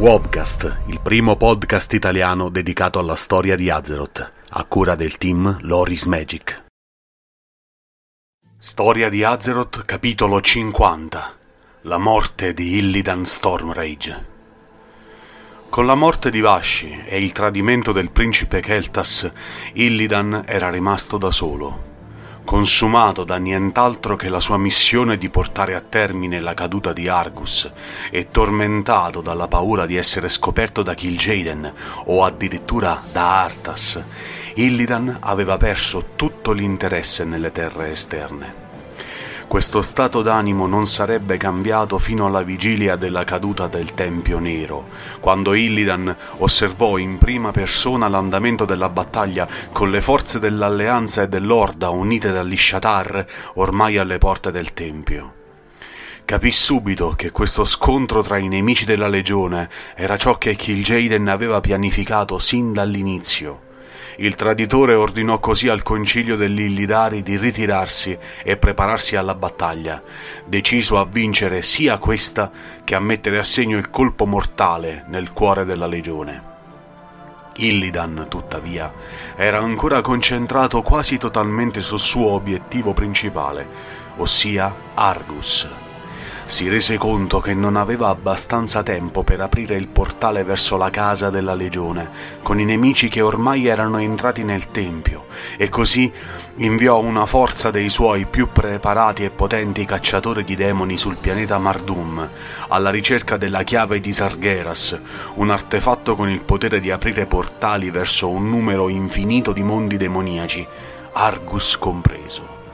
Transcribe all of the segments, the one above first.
Wobcast, il primo podcast italiano dedicato alla storia di Azeroth, a cura del team Loris Magic. Storia di Azeroth, capitolo 50. La morte di Illidan Stormrage. Con la morte di Vashi e il tradimento del principe Keltas, Illidan era rimasto da solo consumato da nient'altro che la sua missione di portare a termine la caduta di Argus e tormentato dalla paura di essere scoperto da Kil'jaeden o addirittura da Arthas, Illidan aveva perso tutto l'interesse nelle terre esterne. Questo stato d'animo non sarebbe cambiato fino alla vigilia della caduta del Tempio Nero, quando Illidan osservò in prima persona l'andamento della battaglia con le forze dell'Alleanza e dell'Orda unite dall'Ishatar ormai alle porte del Tempio. Capì subito che questo scontro tra i nemici della Legione era ciò che Kil'jaeden aveva pianificato sin dall'inizio il traditore ordinò così al concilio degli Illidari di ritirarsi e prepararsi alla battaglia, deciso a vincere sia questa che a mettere a segno il colpo mortale nel cuore della legione. Illidan, tuttavia, era ancora concentrato quasi totalmente sul suo obiettivo principale, ossia Argus si rese conto che non aveva abbastanza tempo per aprire il portale verso la casa della legione, con i nemici che ormai erano entrati nel tempio, e così inviò una forza dei suoi più preparati e potenti cacciatori di demoni sul pianeta Mardum, alla ricerca della chiave di Sargeras, un artefatto con il potere di aprire portali verso un numero infinito di mondi demoniaci, Argus compreso.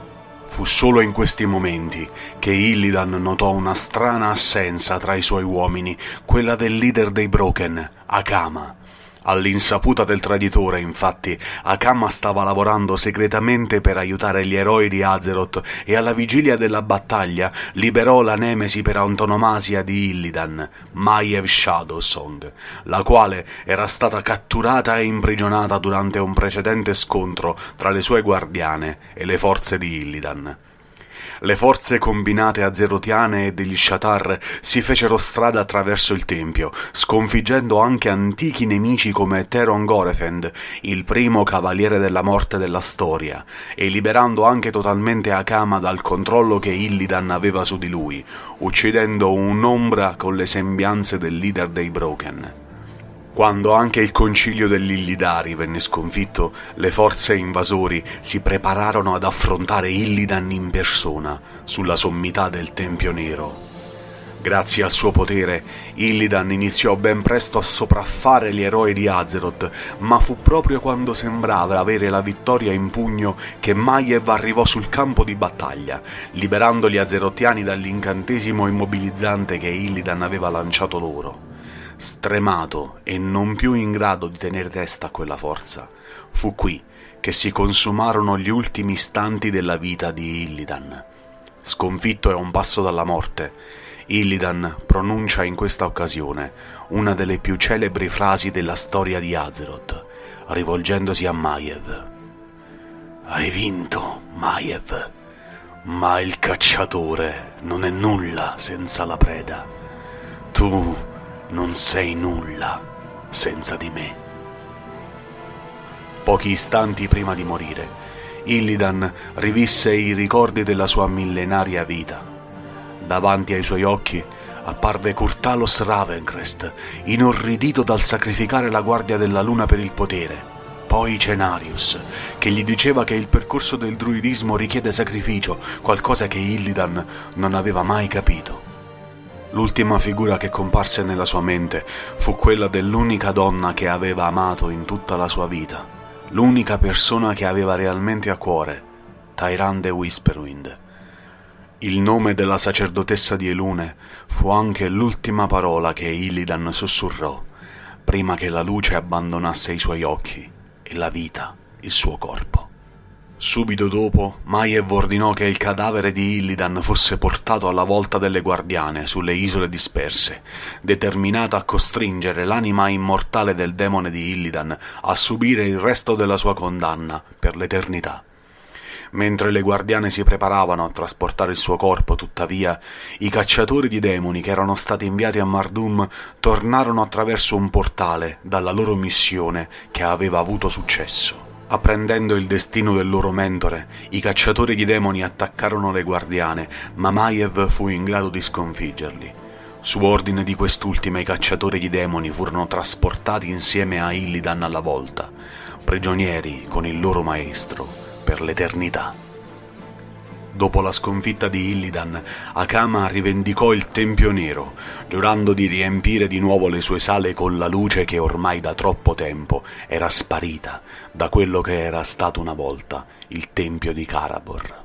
Fu solo in questi momenti che Illidan notò una strana assenza tra i suoi uomini, quella del leader dei Broken, Akama. All'insaputa del traditore, infatti, Akama stava lavorando segretamente per aiutare gli eroi di Azeroth e alla vigilia della battaglia liberò la nemesi per antonomasia di Illidan, Maiev Shadowsong, la quale era stata catturata e imprigionata durante un precedente scontro tra le sue guardiane e le forze di Illidan. Le forze combinate azerotiane e degli Shatar si fecero strada attraverso il tempio, sconfiggendo anche antichi nemici come Teron Gorefend, il primo cavaliere della morte della storia, e liberando anche totalmente Akama dal controllo che Illidan aveva su di lui, uccidendo un'ombra con le sembianze del leader dei Broken. Quando anche il concilio degli Illidari venne sconfitto, le forze invasori si prepararono ad affrontare Illidan in persona sulla sommità del Tempio Nero. Grazie al suo potere, Illidan iniziò ben presto a sopraffare gli eroi di Azeroth, ma fu proprio quando sembrava avere la vittoria in pugno che Maiev arrivò sul campo di battaglia, liberando gli azerottiani dall'incantesimo immobilizzante che Illidan aveva lanciato loro stremato e non più in grado di tenere testa a quella forza, fu qui che si consumarono gli ultimi istanti della vita di Illidan. Sconfitto e a un passo dalla morte, Illidan pronuncia in questa occasione una delle più celebri frasi della storia di Azeroth, rivolgendosi a Maiev. Hai vinto, Maiev, ma il cacciatore non è nulla senza la preda. Tu non sei nulla senza di me. Pochi istanti prima di morire, Illidan rivisse i ricordi della sua millenaria vita. Davanti ai suoi occhi apparve Curtalos Ravencrest, inorridito dal sacrificare la guardia della luna per il potere. Poi Cenarius, che gli diceva che il percorso del druidismo richiede sacrificio, qualcosa che Illidan non aveva mai capito. L'ultima figura che comparse nella sua mente fu quella dell'unica donna che aveva amato in tutta la sua vita, l'unica persona che aveva realmente a cuore, Tyrande Whisperwind. Il nome della sacerdotessa di Elune fu anche l'ultima parola che Illidan sussurrò, prima che la luce abbandonasse i suoi occhi e la vita il suo corpo. Subito dopo, Maiev ordinò che il cadavere di Illidan fosse portato alla volta delle guardiane sulle isole disperse, determinato a costringere l'anima immortale del demone di Illidan a subire il resto della sua condanna per l'eternità. Mentre le guardiane si preparavano a trasportare il suo corpo, tuttavia, i cacciatori di demoni che erano stati inviati a Mardum tornarono attraverso un portale dalla loro missione che aveva avuto successo. Apprendendo il destino del loro mentore, i cacciatori di demoni attaccarono le guardiane, ma Maiev fu in grado di sconfiggerli. Su ordine di quest'ultima i cacciatori di demoni furono trasportati insieme a Illidan alla volta, prigionieri con il loro maestro per l'eternità. Dopo la sconfitta di Illidan, Akama rivendicò il Tempio Nero, giurando di riempire di nuovo le sue sale con la luce che ormai da troppo tempo era sparita da quello che era stato una volta il Tempio di Karabor.